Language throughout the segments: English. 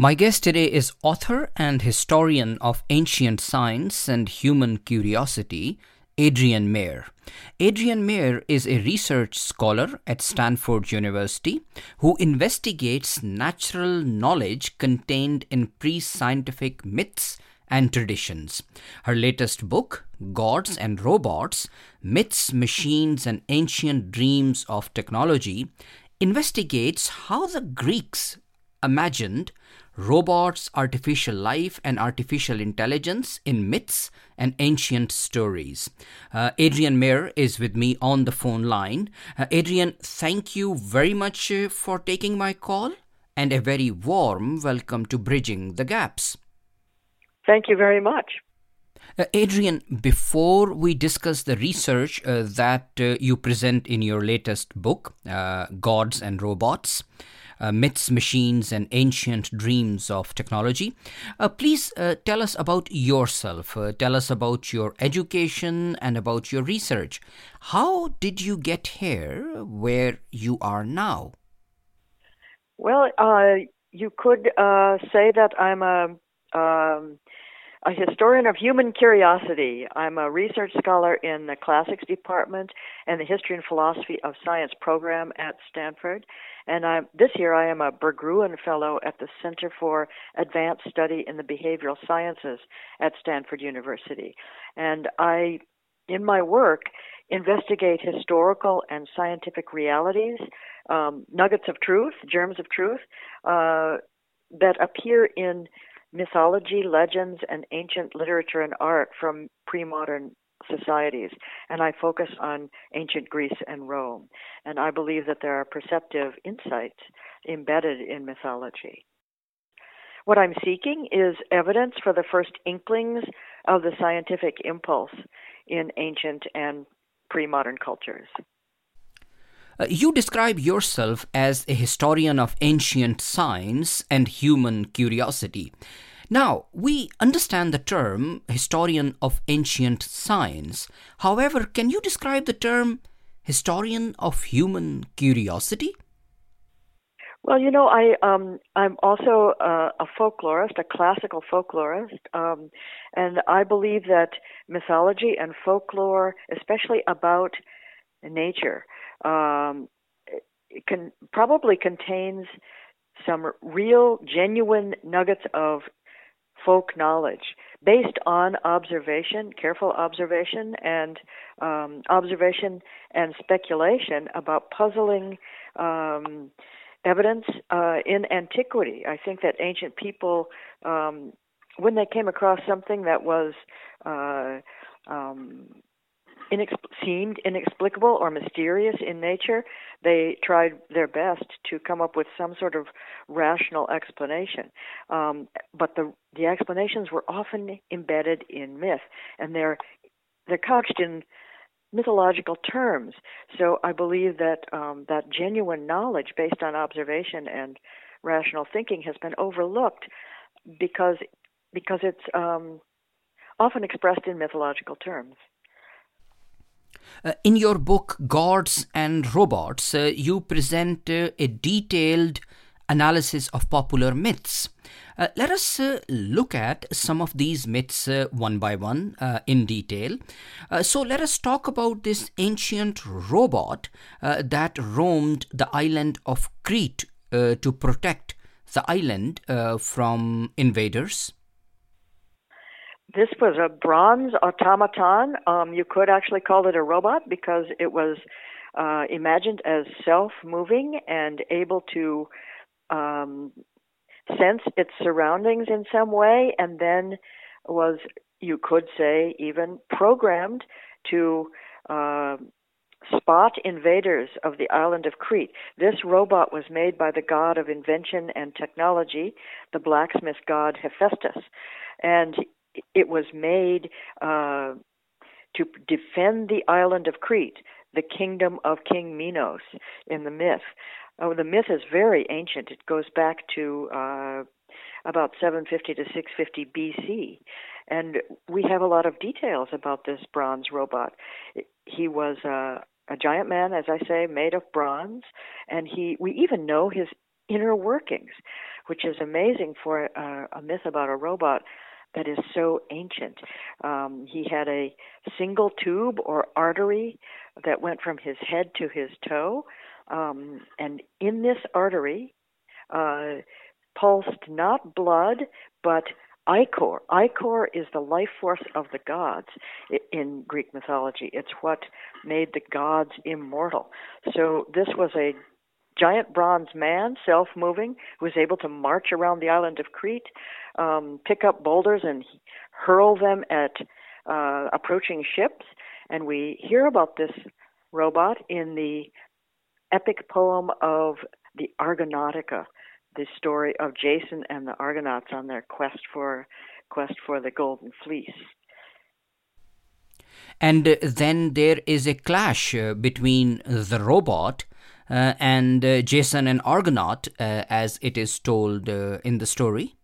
My guest today is author and historian of ancient science and human curiosity, Adrienne Mayor. Adrienne Mayor is a research scholar at Stanford University who investigates natural knowledge contained in pre scientific myths and traditions. Her latest book, Gods and Robots Myths, Machines, and Ancient Dreams of Technology, investigates how the Greeks imagined robots, artificial life, and artificial intelligence in myths and ancient stories. Uh, Adrienne Mayor is with me on the phone line. Uh, Adrienne, thank you very much uh, for taking my call and a very warm welcome to Bridging the Gaps. Thank you very much. Uh, Adrienne, before we discuss the research uh, that uh, you present in your latest book, uh, Gods and Robots, uh, Myths, Machines, and Ancient Dreams of Technology, uh, please tell us about yourself. tell us about your education and about your research. How did you get here where you are now? Well, you could say that I'm a um, a historian of human curiosity. I'm a research scholar in the classics department and the history and philosophy of science program at Stanford. And I, this year I am a Berggruen Fellow at the Center for Advanced Study in the Behavioral Sciences at Stanford University. And I, in my work, investigate historical and scientific realities, um, nuggets of truth, germs of truth, uh, that appear in mythology, legends, and ancient literature and art from pre modern societies. And I focus on ancient Greece and Rome. And I believe that there are perceptive insights embedded in mythology. What I'm seeking is evidence for the first inklings of the scientific impulse in ancient and pre modern cultures. Uh, you describe yourself as a historian of ancient science and human curiosity. Now, we understand the term historian of ancient science. However, can you describe the term historian of human curiosity? Well, you know, I um, I'm also a, a folklorist, a classical folklorist, um, and I believe that mythology and folklore, especially about nature, um, can probably contains some real, genuine nuggets of folk knowledge based on observation, careful observation, and um, observation and speculation about puzzling um, evidence uh, in antiquity. I think that ancient people, um, when they came across something that was uh, um, inexp- seemed inexplicable or mysterious in nature, they tried their best to come up with some sort of rational explanation. Um, but the the explanations were often embedded in myth, and they're they're couched in mythological terms. So I believe that um, that genuine knowledge based on observation and rational thinking has been overlooked because because it's um, often expressed in mythological terms. Uh, in your book, Gods and Robots, uh, you present uh, a detailed analysis of popular myths. Uh, let us uh, look at some of these myths uh, one by one in detail. so, let us talk about this ancient robot that roamed the island of Crete to protect the island from invaders. This was a bronze automaton. Um, you could actually call it a robot because it was uh, imagined as self moving and able to um, sense its surroundings in some way, and then was, you could say, even programmed to uh, spot invaders of the island of Crete. This robot was made by the god of invention and technology, the blacksmith god Hephaestus. And it was made uh, to defend the island of Crete, the kingdom of King Minos in the myth. Oh, the myth is very ancient. It goes back to uh, about 750 to 650 BC. And we have a lot of details about this bronze robot. He was uh, a giant man, as I say, made of bronze, and he we even know his inner workings which is amazing for a, a myth about a robot that is so ancient. Um, he had a single tube or artery that went from his head to his toe, um, and in this artery uh, pulsed not blood but ichor. Ichor is the life force of the gods in Greek mythology. It's what made the gods immortal. So this was a giant bronze man, self moving, who was able to march around the island of Crete, um, pick up boulders and hurl them at uh, approaching ships. And we hear about this robot in the epic poem of the Argonautica, the story of Jason and the Argonauts on their quest for quest for the golden fleece. And then there is a clash uh, between the robot and uh, Jason and Argonaut, uh, as it is told uh, in the story.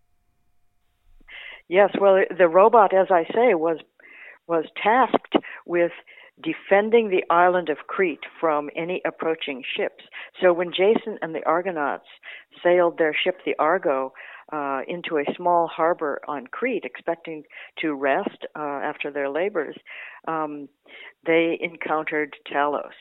Yes, well, the robot, as I say, was was tasked with defending the island of Crete from any approaching ships. So when Jason and the Argonauts sailed their ship, the Argo, uh, into a small harbor on Crete, expecting to rest uh, after their labors, um, they encountered Talos,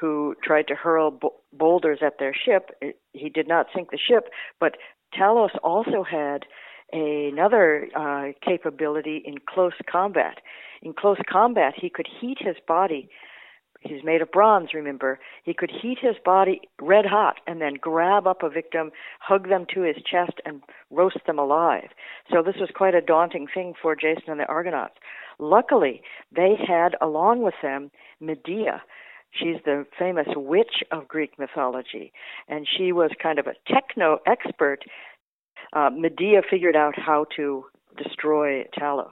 who tried to hurl boulders at their ship. He did not sink the ship, but Talos also had another uh, capability in close combat. In close combat, he could heat his body. He's made of bronze, remember. He could heat his body red hot and then grab up a victim, hug them to his chest, and roast them alive. So this was quite a daunting thing for Jason and the Argonauts. Luckily, they had along with them Medea. She's the famous witch of Greek mythology, and she was kind of a techno expert uh, Medea figured out how to destroy Talos.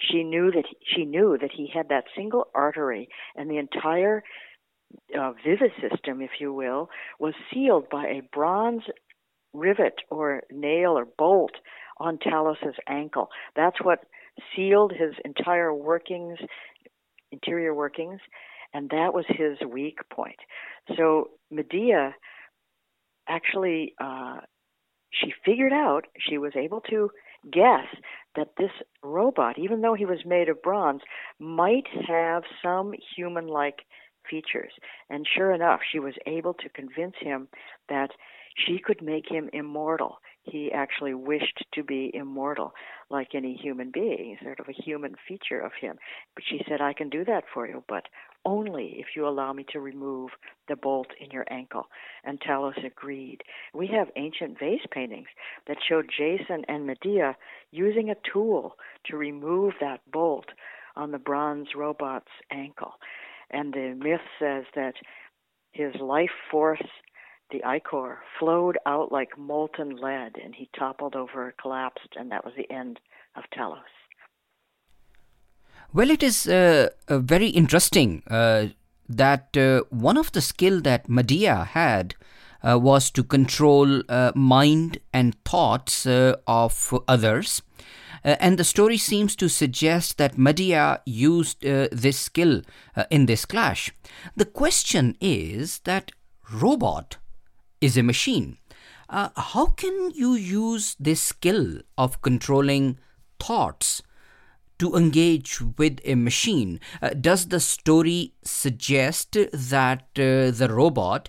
She knew that he, she knew that he had that single artery, and the entire uh, vivis system, if you will, was sealed by a bronze rivet or nail or bolt on Talos's ankle. That's what sealed his entire workings, interior workings, and that was his weak point. So Medea actually uh, she figured out, she was able to guess that this robot, even though he was made of bronze, might have some human like features. And sure enough, she was able to convince him that she could make him immortal. He actually wished to be immortal, like any human being, sort of a human feature of him. But she said, I can do that for you, but only if you allow me to remove the bolt in your ankle. And Talos agreed. We have ancient vase paintings that show Jason and Medea using a tool to remove that bolt on the bronze robot's ankle. And the myth says that his life force, the ichor, flowed out like molten lead, and he toppled over, collapsed, and that was the end of Talos. Well, it is uh, uh, very interesting uh, that uh, one of the skill that Medea had uh, was to control uh, mind and thoughts of others. and the story seems to suggest that Medea used this skill in this clash. The question is that robot is a machine. how can you use this skill of controlling thoughts to engage with a machine. Uh, does the story suggest that uh, the robot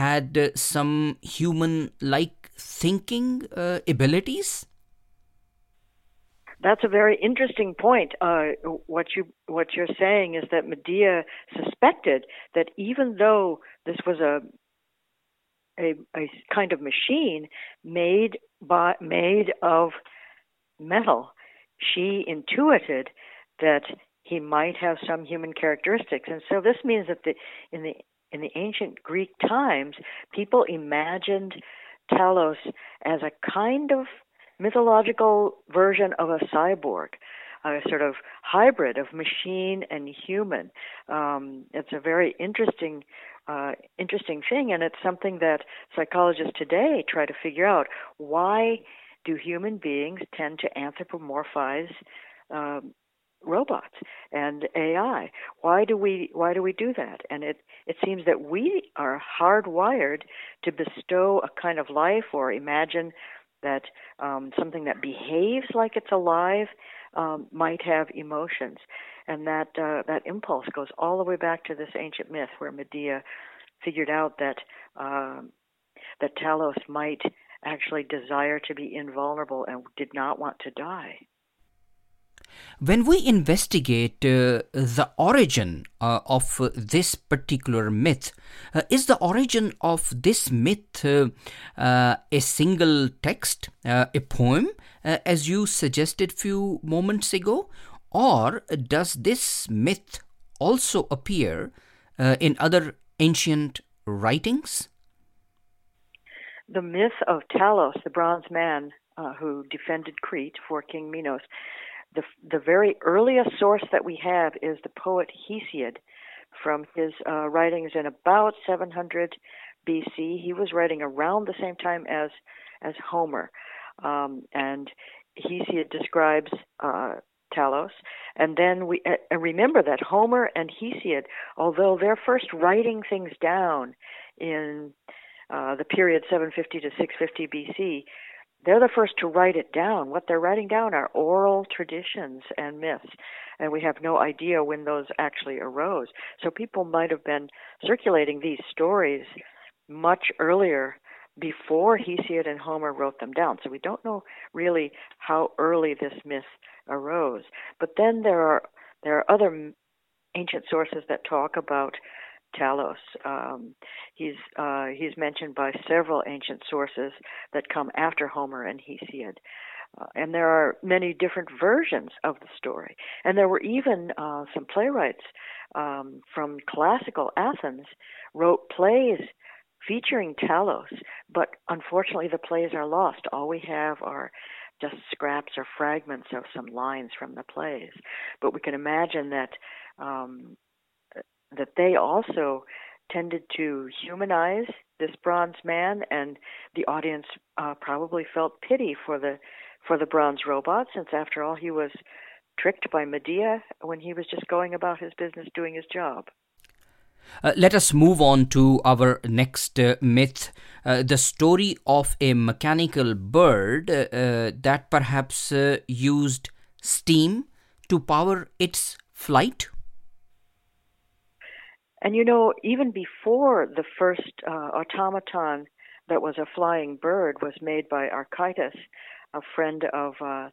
had uh, some human like thinking uh, abilities? That's a very interesting point. Uh, what you what you're saying is that Medea suspected that even though this was a a, a kind of machine made by made of metal, she intuited that he might have some human characteristics. And so this means that the, in the in the ancient Greek times, people imagined Talos as a kind of mythological version of a cyborg, a sort of hybrid of machine and human. Um, it's a very interesting, uh, interesting thing, and it's something that psychologists today try to figure out. Why do human beings tend to anthropomorphize um, robots and AI? Why do we why do we do that? And it it seems that we are hardwired to bestow a kind of life or imagine that um, something that behaves like it's alive um, might have emotions, and that uh, that impulse goes all the way back to this ancient myth where Medea figured out that uh, that Talos might actually desire to be invulnerable and did not want to die. When we investigate uh, the origin uh, of uh, this particular myth, uh, is the origin of this myth uh, uh, a single text, a poem, as you suggested few moments ago, or does this myth also appear in other ancient writings? The myth of Talos, the bronze man who defended Crete for King Minos, the, the very earliest source that we have is the poet Hesiod from his uh, writings in about 700 BC. He was writing around the same time as as Homer, um, and Hesiod describes uh, Talos. And then we uh, remember that Homer and Hesiod, although they're first writing things down in uh, the period 750 to 650 BC, they're the first to write it down. What they're writing down are oral traditions and myths, and we have no idea when those actually arose. So people might have been circulating these stories much earlier before Hesiod and Homer wrote them down. So we don't know really how early this myth arose. But then there are there are other ancient sources that talk about Talos. Um, he's uh, he's mentioned by several ancient sources that come after Homer and Hesiod. Uh, and there are many different versions of the story. And there were even uh, some playwrights um, from classical Athens wrote plays featuring Talos, but unfortunately the plays are lost. All we have are just scraps or fragments of some lines from the plays. But we can imagine that um, that they also tended to humanize this bronze man, and the audience uh, probably felt pity for the for the bronze robot, since after all he was tricked by Medea when he was just going about his business doing his job. Uh, let us move on to our next uh, myth uh, the story of a mechanical bird uh, uh, that perhaps uh, used steam to power its flight. And you know, even before the first uh, automaton that was a flying bird was made by Archytas, a friend of uh,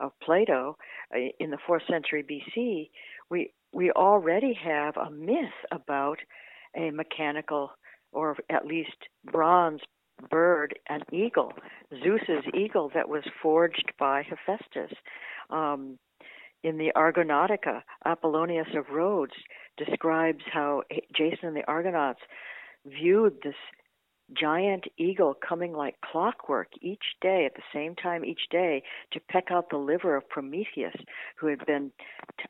of Plato, uh, in the fourth century BC, we we already have a myth about a mechanical or at least bronze bird, an eagle, Zeus's eagle that was forged by Hephaestus. Um, in the Argonautica, Apollonius of Rhodes describes how Jason and the Argonauts viewed this giant eagle coming like clockwork each day at the same time each day to peck out the liver of Prometheus, who had been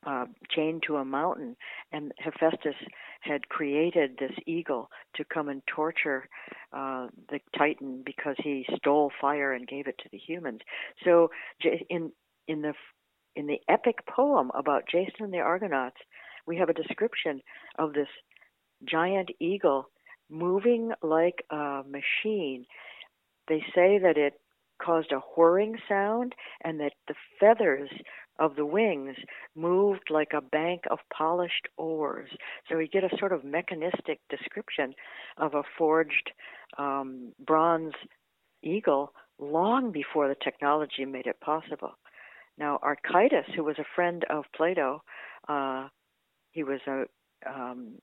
uh, chained to a mountain, and Hephaestus had created this eagle to come and torture uh, the Titan because he stole fire and gave it to the humans. So in in the in the epic poem about Jason and the Argonauts, we have a description of this giant eagle moving like a machine. They say that it caused a whirring sound and that the feathers of the wings moved like a bank of polished oars. So we get a sort of mechanistic description of a forged um, bronze eagle long before the technology made it possible. Now, Archytas, who was a friend of Plato, uh, he was a um,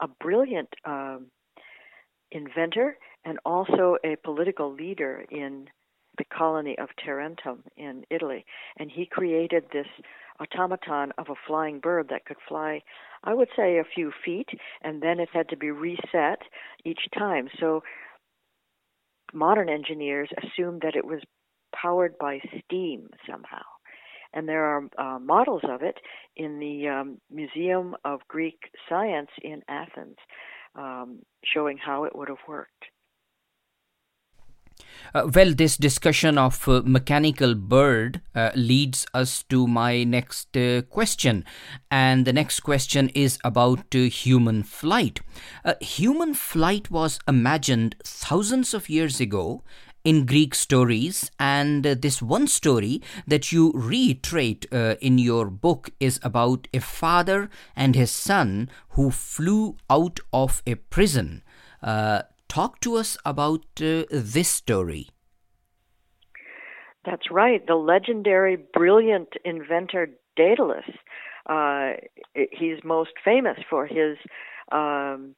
a brilliant um, inventor and also a political leader in the colony of Tarentum in Italy. And he created this automaton of a flying bird that could fly, I would say, a few feet, and then it had to be reset each time. So modern engineers assumed that it was powered by steam somehow. And there are uh, models of it in the um, Museum of Greek Science in Athens, um, showing how it would have worked. Uh, well, this discussion of uh, mechanical bird uh, leads us to my next uh, question. And the next question is about uh, human flight. Uh, human flight was imagined thousands of years ago in Greek stories, and uh, this one story that you reiterate uh, in your book is about a father and his son who flew out of a prison. Uh, talk to us about uh, this story. That's right. The legendary, brilliant inventor Daedalus. Uh, he's most famous for his um,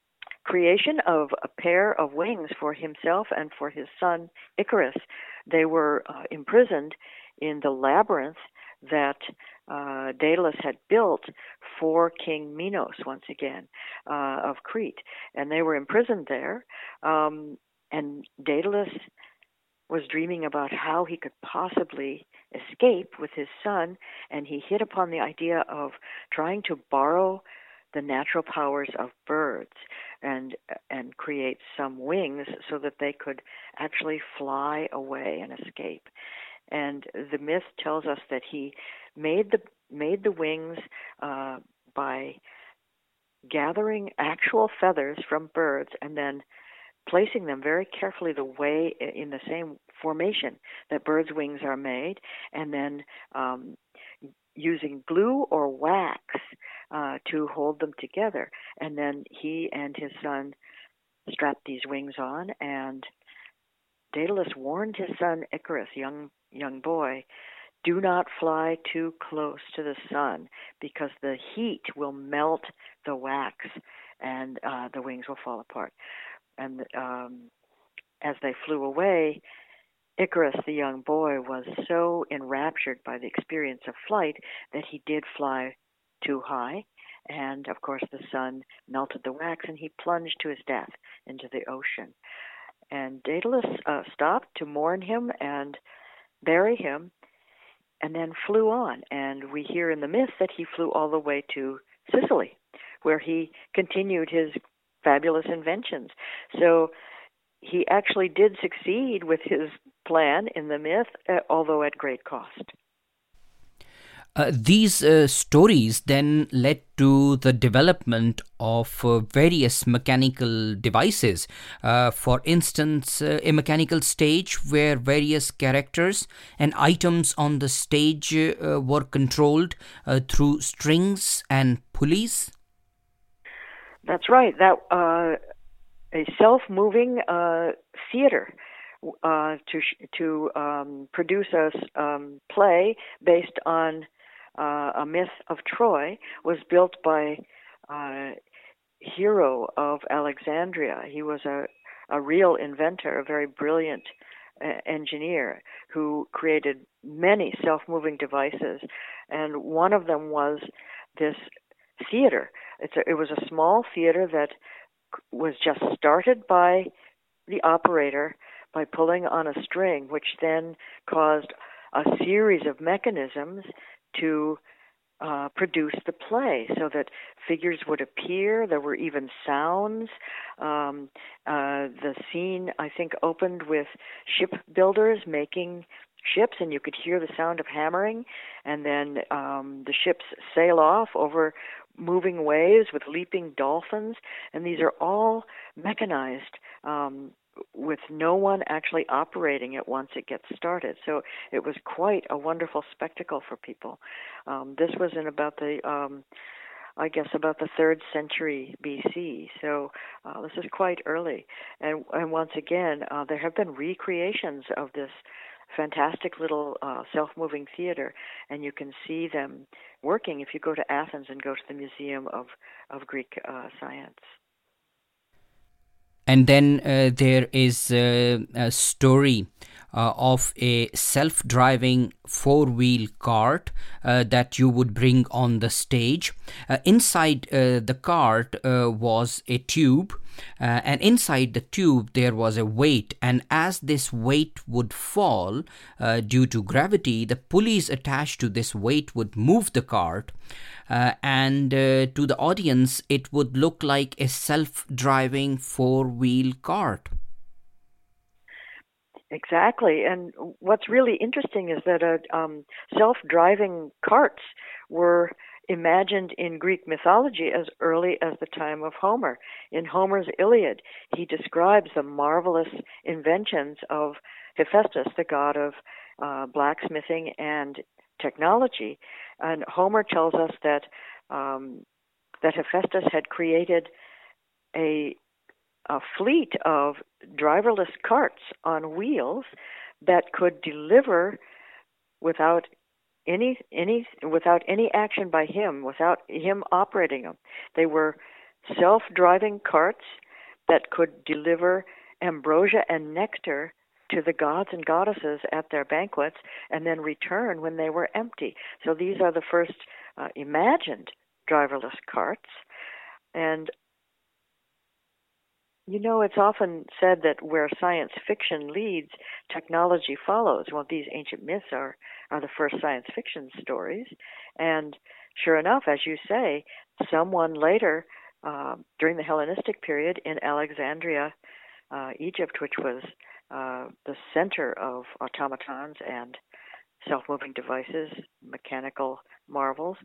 creation of a pair of wings for himself and for his son Icarus. They were uh, imprisoned in the labyrinth that uh, Daedalus had built for King Minos once again uh, of Crete, and they were imprisoned there. Um, and Daedalus was dreaming about how he could possibly escape with his son, and he hit upon the idea of trying to borrow the natural powers of birds and and create some wings so that they could actually fly away and escape. And the myth tells us that he made the made the wings uh, by gathering actual feathers from birds and then placing them very carefully the way in the same formation that birds' wings are made, and then um, using glue or wax uh, to hold them together. And then he and his son strapped these wings on, and Daedalus warned his son Icarus, young young boy, do not fly too close to the sun because the heat will melt the wax and uh, the wings will fall apart. And um, as they flew away, Icarus, the young boy, was so enraptured by the experience of flight that he did fly too high. And of course, the sun melted the wax and he plunged to his death into the ocean. And Daedalus uh, stopped to mourn him and bury him and then flew on. And we hear in the myth that he flew all the way to Sicily, where he continued his fabulous inventions. So he actually did succeed with his plan in the myth, uh, although at great cost. Uh, these uh, stories then led to the development of uh, various mechanical devices. Uh, for instance, uh, a mechanical stage where various characters and items on the stage were controlled through strings and pulleys. That's right. That a self-moving theater uh, to to um, produce a um, play based on uh, a myth of Troy was built by uh, Hero of Alexandria. He was a a real inventor, a very brilliant uh, engineer who created many self-moving devices, and one of them was this theater. A, it was a small theater that was just started by the operator by pulling on a string, which then caused a series of mechanisms to uh, produce the play so that figures would appear. There were even sounds. Um, uh, the scene, I think, opened with shipbuilders making ships, and you could hear the sound of hammering, and then um, the ships sail off over moving waves with leaping dolphins, and these are all mechanized um, with no one actually operating it once it gets started. So it was quite a wonderful spectacle for people. Um, this was in about the, um, I guess, about the third century BC. So uh, this is quite early. And, and once again, uh, there have been recreations of this fantastic little uh, self-moving theater, and you can see them working if you go to Athens and go to the Museum of of Greek uh, Science. And then uh, there is uh, a story uh, of a self driving four wheel cart uh, that you would bring on the stage. Uh, inside uh, the cart was a tube. and inside the tube, there was a weight, and as this weight would fall due to gravity, the pulleys attached to this weight would move the cart uh, and uh, to the audience it would look like a self-driving four-wheel cart exactly and what's really interesting is that uh, um, self-driving carts were imagined in Greek mythology as early as the time of Homer. In Homer's Iliad, he describes the marvelous inventions of Hephaestus, the god of uh, blacksmithing and technology. And Homer tells us that um, that Hephaestus had created a a fleet of driverless carts on wheels that could deliver without any any without any action by him, without him operating them. They were self-driving carts that could deliver ambrosia and nectar to the gods and goddesses at their banquets and then return when they were empty. So these are the first uh, imagined driverless carts. And you know, it's often said that where science fiction leads, technology follows. Well, these ancient myths are, are the first science fiction stories. And sure enough, as you say, someone later, uh, during the Hellenistic period in Alexandria, uh, Egypt, which was uh, the center of automatons and self moving devices, mechanical marvels,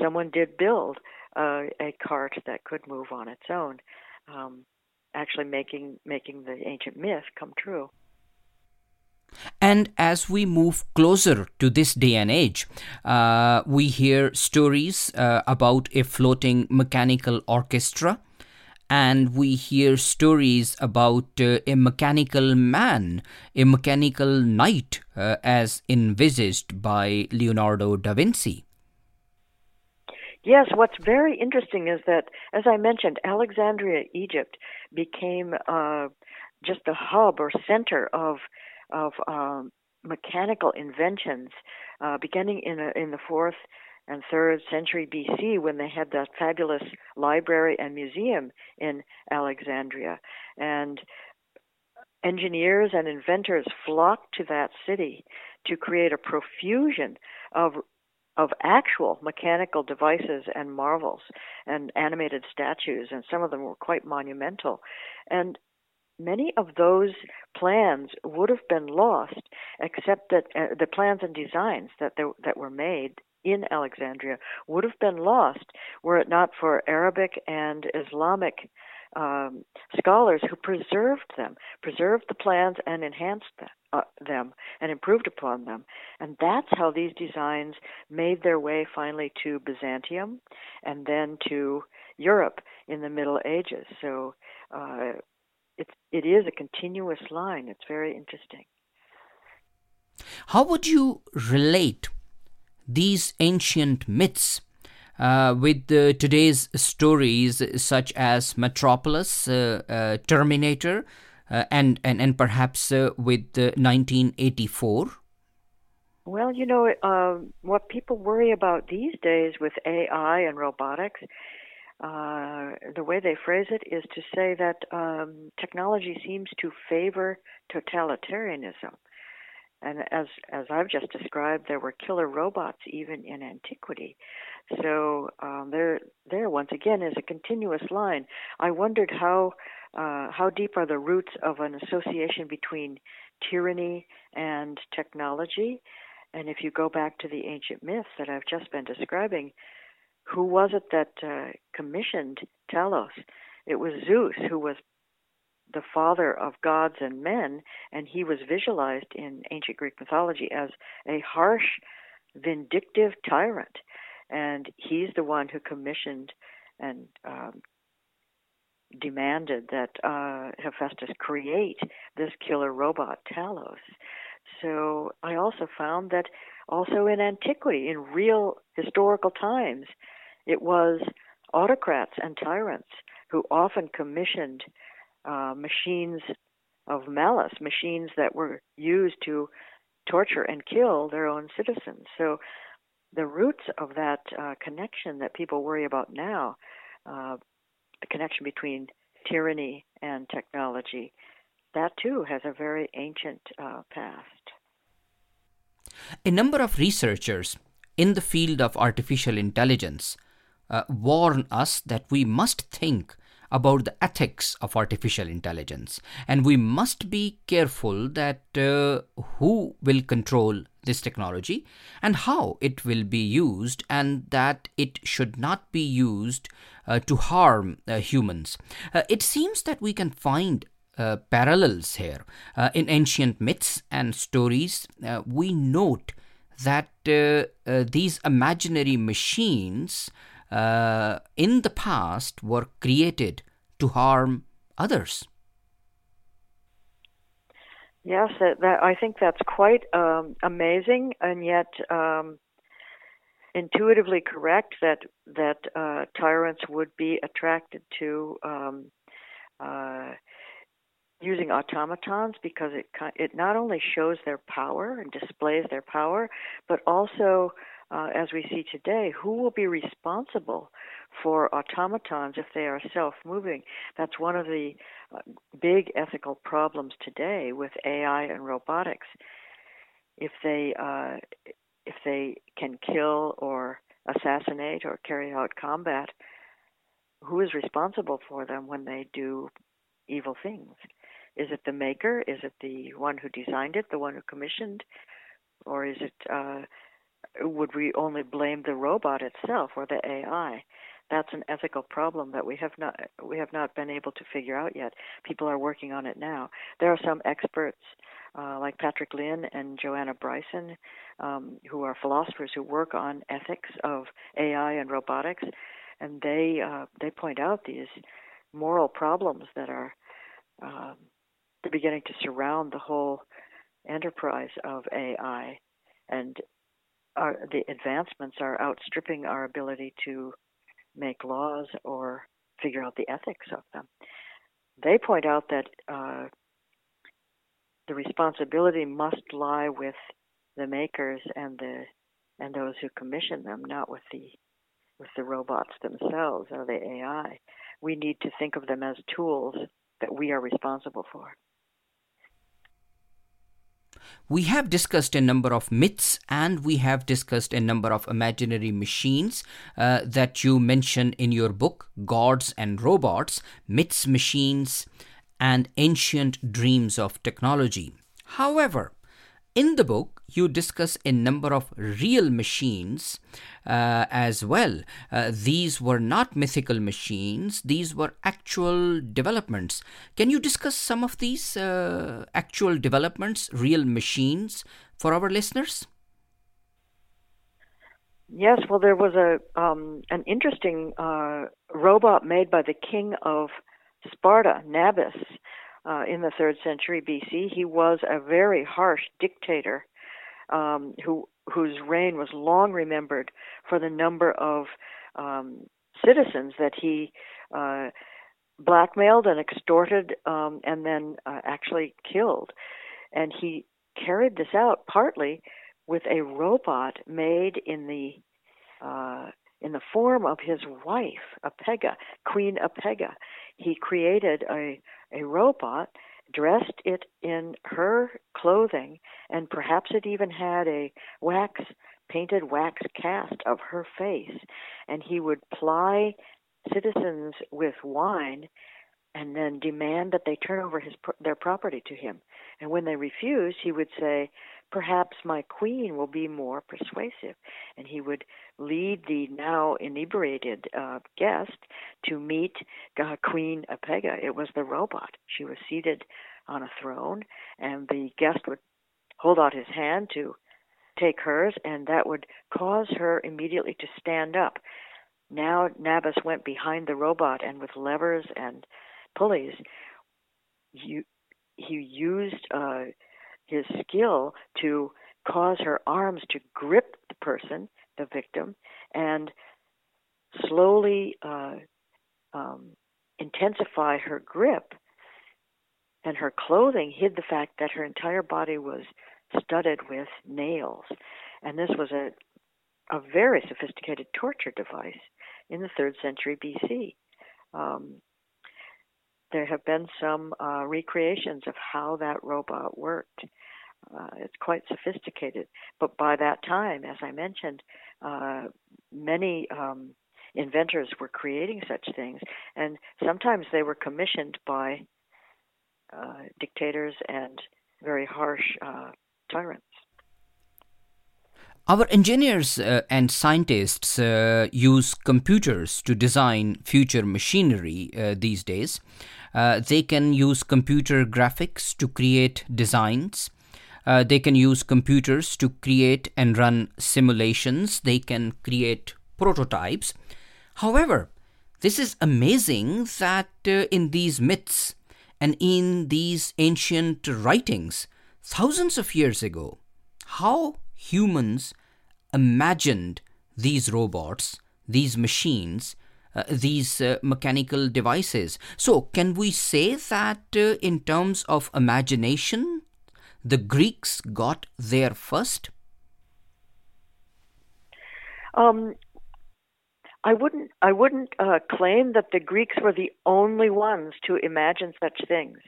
someone did build uh, a cart that could move on its own. Um, actually making making the ancient myth come true. And as we move closer to this day and age, uh, we hear stories uh, about a floating mechanical orchestra, and we hear stories about uh, a mechanical man, a mechanical knight, uh, as envisaged by Leonardo da Vinci. Yes, what's very interesting is that, as I mentioned, Alexandria, Egypt, became uh, just a hub or center of of um, mechanical inventions, uh, beginning in a, in the fourth and third century BC, when they had that fabulous library and museum in Alexandria, and engineers and inventors flocked to that city to create a profusion of of actual mechanical devices and marvels and animated statues, and some of them were quite monumental. And many of those plans would have been lost, except that uh, the plans and designs that there, that were made in Alexandria would have been lost were it not for Arabic and Islamic um, scholars who preserved them, preserved the plans and enhanced them, uh, them and improved upon them. And that's how these designs made their way finally to Byzantium and then to Europe in the Middle Ages. So uh, it's, it is a continuous line. It's very interesting. How would you relate these ancient myths uh, with uh, today's stories such as Metropolis, uh, uh Terminator, uh, and, and, and perhaps with 1984? Well, you know, um, what people worry about these days with AI and robotics, the way they phrase it is to say that um, technology seems to favor totalitarianism. And as as I've just described, there were killer robots even in antiquity. So um, there, there once again is a continuous line. I wondered how uh, how deep are the roots of an association between tyranny and technology. And if you go back to the ancient myths that I've just been describing, who was it that uh, commissioned Talos? It was Zeus, who was the father of gods and men, and he was visualized in ancient Greek mythology as a harsh, vindictive tyrant and he's the one who commissioned and um, demanded that uh, Hephaestus create this killer robot, Talos. So I also found that also in antiquity, in real historical times, it was autocrats and tyrants who often commissioned uh, machines of malice, machines that were used to torture and kill their own citizens. So the roots of that uh, connection that people worry about now, uh, the connection between tyranny and technology, that too has a very ancient uh, past. A number of researchers in the field of artificial intelligence uh, warn us that we must think about the ethics of artificial intelligence and we must be careful that uh, who will control this technology and how it will be used, and that it should not be used uh, to harm uh, humans. Uh, it seems that we can find uh, parallels here. Uh, in ancient myths and stories, we note that these imaginary machines in the past were created to harm others. Yes, that, that, I think that's quite um, amazing, and yet um, intuitively correct that that uh, tyrants would be attracted to um, uh, using automatons because it it not only shows their power and displays their power, but also, uh, as we see today, who will be responsible for automatons if they are self-moving? That's one of the uh, big ethical problems today with AI and robotics. If they uh, if they can kill or assassinate or carry out combat, who is responsible for them when they do evil things? Is it the maker? Is it the one who designed it, the one who commissioned? Or is it, uh, would we only blame the robot itself or the AI? That's an ethical problem that we have not we have not been able to figure out yet. People are working on it now. There are some experts uh, like Patrick Lin and Joanna Bryson, um, who are philosophers who work on ethics of AI and robotics, and they uh, they point out these moral problems that are um, beginning to surround the whole enterprise of AI, and the advancements are outstripping our ability to make laws or figure out the ethics of them. They point out that uh, the responsibility must lie with the makers and the and those who commission them, not with the with the robots themselves or the AI. We need to think of them as tools that we are responsible for. We have discussed a number of myths and we have discussed a number of imaginary machines uh, that you mention in your book, Gods and Robots Myths, Machines, and Ancient Dreams of Technology. However, in the book, you discuss a number of real machines uh, as well. Uh, these were not mythical machines, these were actual developments. Can you discuss some of these uh, actual developments, real machines, for our listeners? Yes, well, there was a um, an interesting uh, robot made by the king of Sparta, Nabis, uh, in the third century BC. He was a very harsh dictator um, who whose reign was long remembered for the number of um, citizens that he uh, blackmailed and extorted um, and then uh, actually killed. And he carried this out partly with a robot made in the uh, in the form of his wife, Apega, Queen Apega. He created a a robot, dressed it in her clothing, and perhaps it even had a wax painted wax cast of her face, and he would ply citizens with wine and then demand that they turn over his their property to him. And when they refused, he would say, "Perhaps my queen will be more persuasive." And he would lead the now inebriated uh, guest to meet uh, Queen Apega. It was the robot. She was seated on a throne, and the guest would hold out his hand to take hers, and that would cause her immediately to stand up. Now Nabis went behind the robot, and with levers and pulleys, you, he used uh, his skill to cause her arms to grip the person, the victim, and slowly uh, um, intensify her grip. And her clothing hid the fact that her entire body was studded with nails. And this was a, a very sophisticated torture device in the third century BC. Um, there have been some uh, recreations of how that robot worked. Uh, it's quite sophisticated. But by that time, as I mentioned, uh, many um, inventors were creating such things, and sometimes they were commissioned by uh, dictators and very harsh uh, tyrants. Our engineers uh, and scientists uh, use computers to design future machinery uh, these days. Uh, they can use computer graphics to create designs. Uh, they can use computers to create and run simulations. They can create prototypes. However, this is amazing that uh, in these myths and in these ancient writings, thousands of years ago, how humans imagined these robots, these machines, these uh, mechanical devices. So, can we say that uh, in terms of imagination, the Greeks got there first? Um, I wouldn't. I wouldn't uh, claim that the Greeks were the only ones to imagine such things,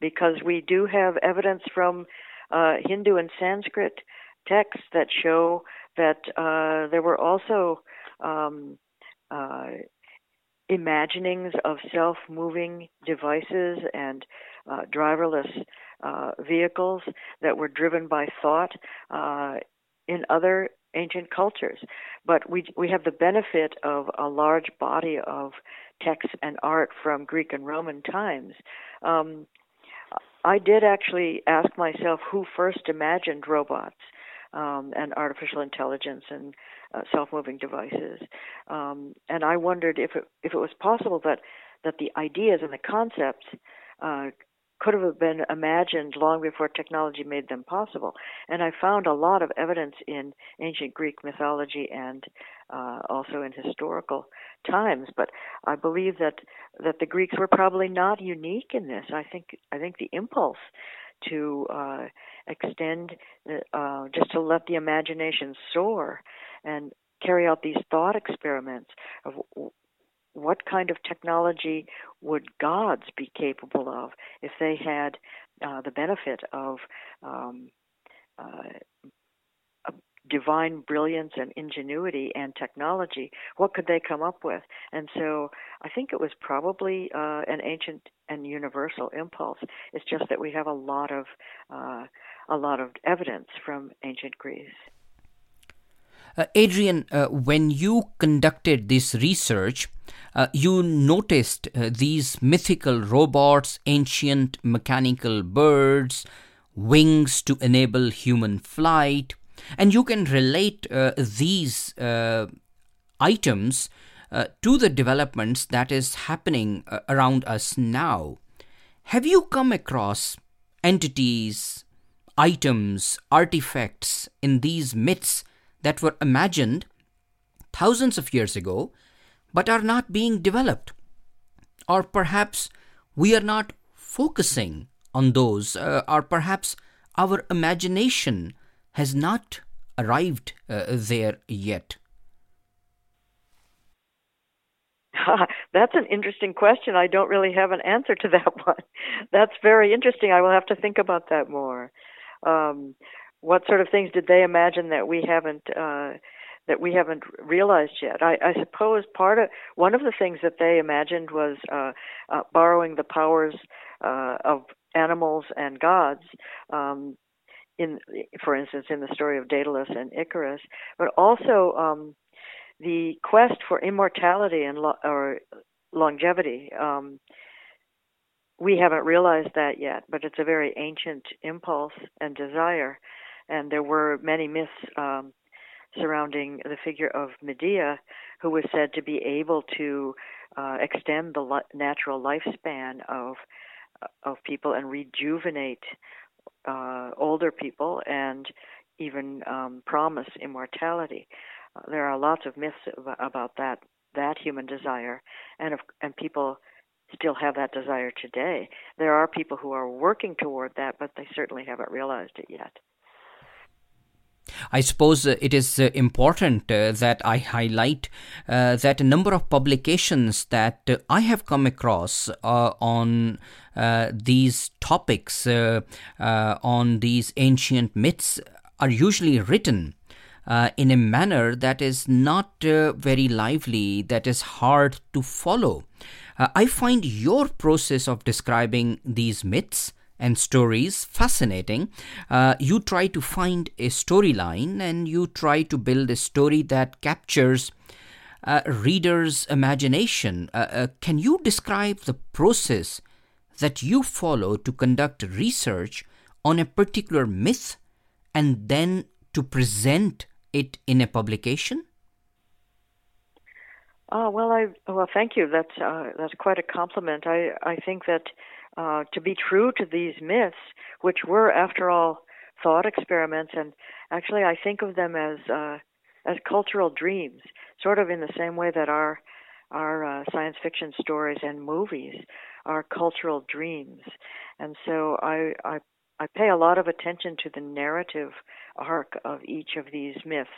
because we do have evidence from uh, Hindu and Sanskrit texts that show that uh, there were also um, uh, imaginings of self-moving devices and uh, driverless uh, vehicles that were driven by thought uh, in other ancient cultures. But we we have the benefit of a large body of texts and art from Greek and Roman times. Um, I did actually ask myself who first imagined robots um, and artificial intelligence and uh, self-moving devices, um, and I wondered if it if it was possible that that the ideas and the concepts uh, could have been imagined long before technology made them possible. And I found a lot of evidence in ancient Greek mythology and uh, also in historical times. But I believe that that the Greeks were probably not unique in this. I think I think the impulse to uh, extend, uh, just to let the imagination soar and carry out these thought experiments of what kind of technology would gods be capable of if they had uh, the benefit of um, uh, divine brilliance and ingenuity and technology? What could they come up with? And so I think it was probably uh, an ancient and universal impulse. It's just that we have a lot of uh, a lot of evidence from ancient Greece. Uh, Adrienne, uh, when you conducted this research, uh, you noticed uh, these mythical robots, ancient mechanical birds, wings to enable human flight, and you can relate uh, these uh, items to the developments that is happening around us now. Have you come across entities, items, artifacts in these myths that were imagined thousands of years ago but are not being developed. Or perhaps we are not focusing on those, uh, or perhaps our imagination has not arrived uh, there yet. That's an interesting question. I don't really have an answer to that one. That's very interesting. I will have to think about that more. Um, what sort of things did they imagine that we haven't uh, that we haven't realized yet? I, I suppose part of one of the things that they imagined was uh, uh, borrowing the powers uh, of animals and gods. Um, in, for instance, in the story of Daedalus and Icarus, but also um, the quest for immortality and lo- or longevity. Um, we haven't realized that yet, but it's a very ancient impulse and desire and there were many myths um, surrounding the figure of Medea, who was said to be able to uh, extend the li- natural lifespan of of people and rejuvenate uh, older people and even um, promise immortality. Uh, there are lots of myths about that that human desire, and of, and people still have that desire today. There are people who are working toward that, but they certainly haven't realized it yet. I suppose uh, it is uh, important uh, that I highlight uh, that a number of publications that uh, I have come across uh, on these topics, on these ancient myths, are usually written. in a manner that is not very lively, that is hard to follow. I find your process of describing these myths and stories fascinating. Uh, you try to find a storyline and you try to build a story that captures uh, reader's imagination. Uh, uh can you describe the process that you follow to conduct research on a particular myth and then to present it in a publication? Oh well, I well, thank you. That's that's quite a compliment. I I think that uh, to be true to these myths, which were, after all, thought experiments, and actually, I think of them as uh, as cultural dreams, sort of in the same way that our our uh, science fiction stories and movies are cultural dreams. And so I, I I pay a lot of attention to the narrative arc of each of these myths.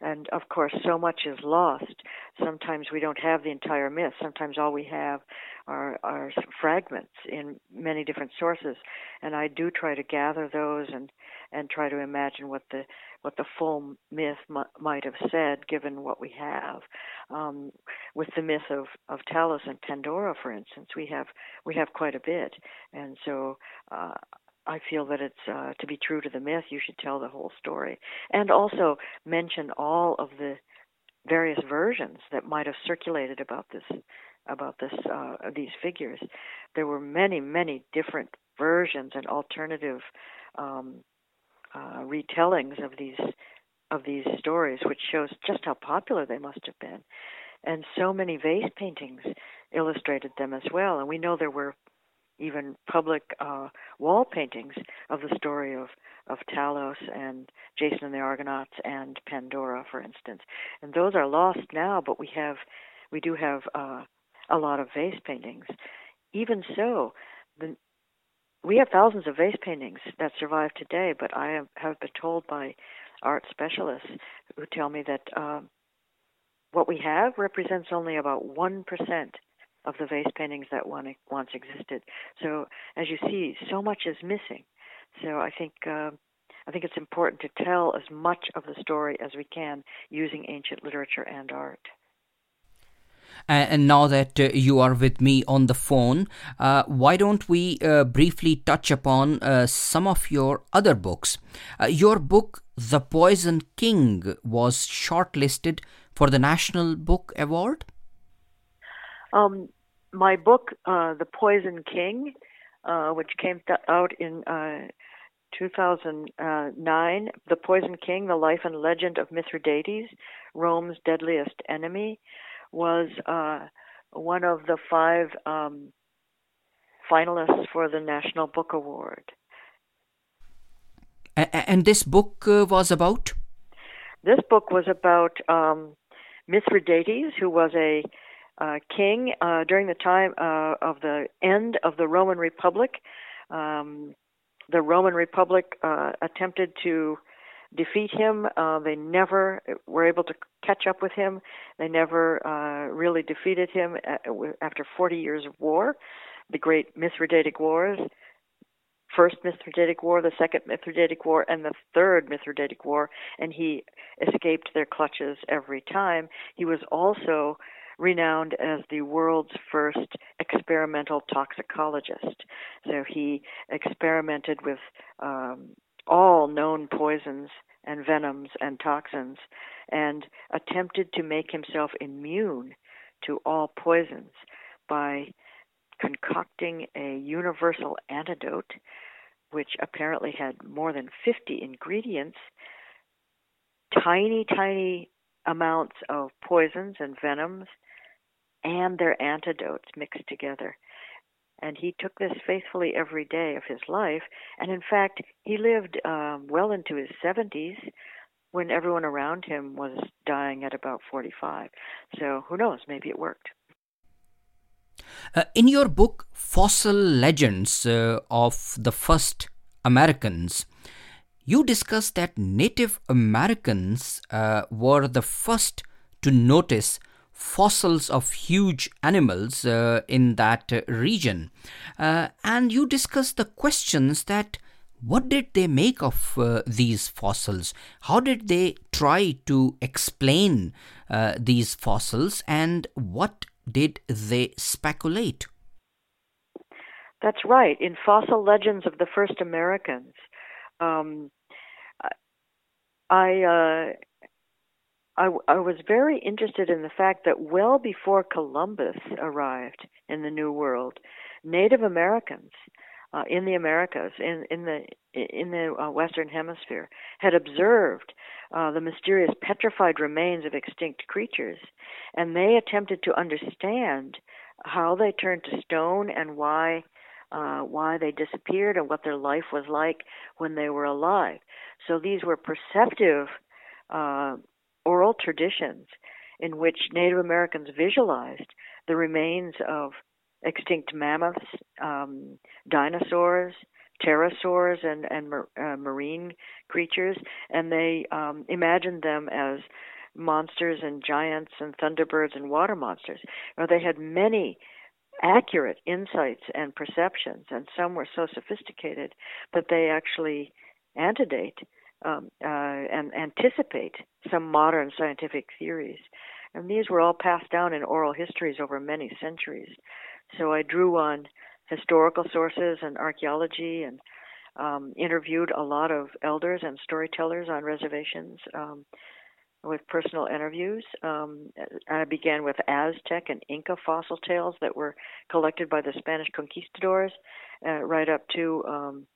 And of course, so much is lost. Sometimes we don't have the entire myth. Sometimes all we have are, are fragments in many different sources. And I do try to gather those and, and try to imagine what the what the full myth m- might have said, given what we have. Um, with the myth of, of Talos and Pandora, for instance, we have we have quite a bit, and so uh, I feel that it's uh, to be true to the myth, you should tell the whole story, and also mention all of the various versions that might have circulated about this about this uh, these figures. There were many, many different versions and alternative um, uh, retellings of these of these stories, which shows just how popular they must have been. And so many vase paintings illustrated them as well. And we know there were even public uh, wall paintings of the story of of Talos and Jason and the Argonauts and Pandora, for instance. And those are lost now, but we have we do have uh, a lot of vase paintings. Even so, the, we have thousands of vase paintings that survive today, but I have been told by art specialists who tell me that uh, what we have represents only about 1% of the vase paintings that one, once existed. So, as you see, so much is missing. So, I think uh, I think it's important to tell as much of the story as we can using ancient literature and art. And now that uh, you are with me on the phone, uh, why don't we uh, briefly touch upon uh, some of your other books? Uh, your book, The Poison King, was shortlisted for the National Book Award. Um, my book, uh, The Poison King, which came out in 2009, The Poison King, The Life and Legend of Mithridates, Rome's Deadliest Enemy, was uh, one of the five um, finalists for the National Book Award. And this book uh, was about? This book was about um, Mithridates, who was a uh, king uh, during the time uh, of the end of the Roman Republic. Um, the Roman Republic uh, attempted to defeat him. Uh, they never were able to catch up with him. They never uh, really defeated him after 40 years of war, the Great Mithridatic Wars. First Mithridatic War, the Second Mithridatic War, and the Third Mithridatic War, and he escaped their clutches every time. He was also renowned as the world's first experimental toxicologist. So he experimented with um, all known poisons and venoms and toxins and attempted to make himself immune to all poisons by concocting a universal antidote which apparently had more than 50 ingredients tiny tiny amounts of poisons and venoms and their antidotes mixed together and he took this faithfully every day of his life. And in fact, he lived um, well into his 70s when everyone around him was dying at about 45. So who knows? Maybe it worked. Uh, in your book, Fossil Legends uh, of the First Americans, you discuss that Native Americans uh, were the first to notice fossils of huge animals uh, in that uh, region. Uh, and you discuss the questions that what did they make of uh, these fossils? How did they try to explain uh, these fossils and what did they speculate? That's right. In Fossil Legends of the First Americans, um, I uh, I, I was very interested in the fact that well before Columbus arrived in the New World, Native Americans uh, in the Americas, in in the in the uh, Western Hemisphere, had observed uh, the mysterious petrified remains of extinct creatures, and they attempted to understand how they turned to stone and why uh, why they disappeared and what their life was like when they were alive. So these were perceptive uh, oral traditions in which Native Americans visualized the remains of extinct mammoths, um, dinosaurs, pterosaurs, and, and uh, marine creatures, and they um, imagined them as monsters and giants and thunderbirds and water monsters. Now, they had many accurate insights and perceptions, and some were so sophisticated that they actually antedate um, uh, and anticipate some modern scientific theories. And these were all passed down in oral histories over many centuries. So I drew on historical sources and archaeology and um, interviewed a lot of elders and storytellers on reservations um, with personal interviews. Um, I began with Aztec and Inca fossil tales that were collected by the Spanish conquistadors, uh, right up to um,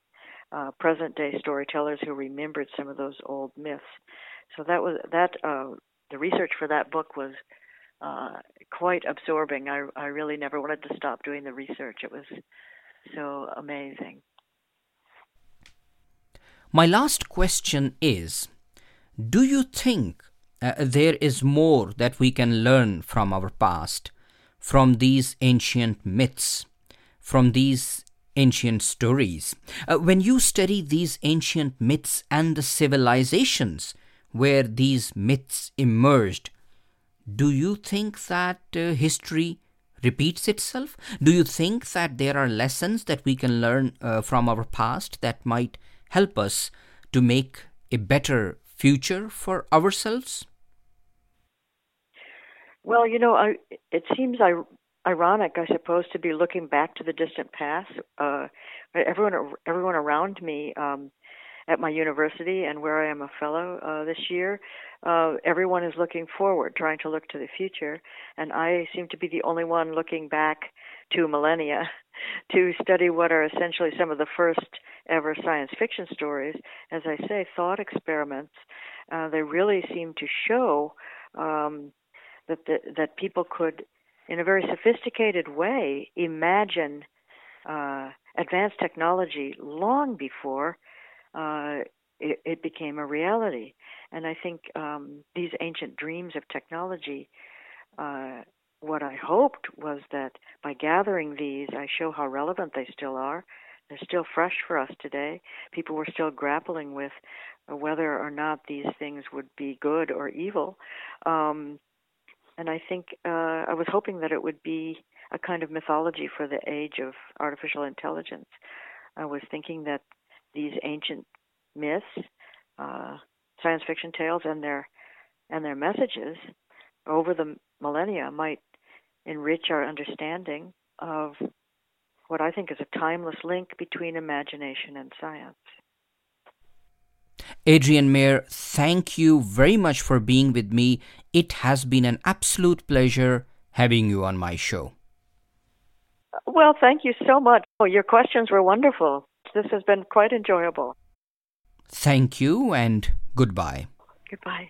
uh, present day storytellers who remembered some of those old myths. So that was that. Uh, the research for that book was uh, quite absorbing. I I really never wanted to stop doing the research. It was so amazing. My last question is Do you think uh, there is more that we can learn from our past, from these ancient myths, from these ancient stories. Uh, when you study these ancient myths and the civilizations where these myths emerged, do you think that uh, history repeats itself? Do you think that there are lessons that we can learn uh, from our past that might help us to make a better future for ourselves? Well, you know, I, it seems I, ironic, I suppose, to be looking back to the distant past. Uh, everyone, everyone around me um, at my university and where I am a fellow uh, this year, uh, everyone is looking forward, trying to look to the future, and I seem to be the only one looking back two millennia to study what are essentially some of the first ever science fiction stories. As I say, thought experiments. Uh, they really seem to show um, that the, that people could in a very sophisticated way, imagine uh, advanced technology long before uh, it, it, became a reality. And I think um, these ancient dreams of technology, uh, what I hoped was that by gathering these, I show how relevant they still are. They're still fresh for us today. People were still grappling with whether or not these things would be good or evil. Um, and I think uh, I was hoping that it would be a kind of mythology for the age of artificial intelligence. I was thinking that these ancient myths, uh, science fiction tales, and their and their messages over the millennia might enrich our understanding of what I think is a timeless link between imagination and science. Adrienne Mayor, thank you very much for being with me. It has been an absolute pleasure having you on my show. Well, thank you so much. Oh, your questions were wonderful. This has been quite enjoyable. Thank you and goodbye. Goodbye.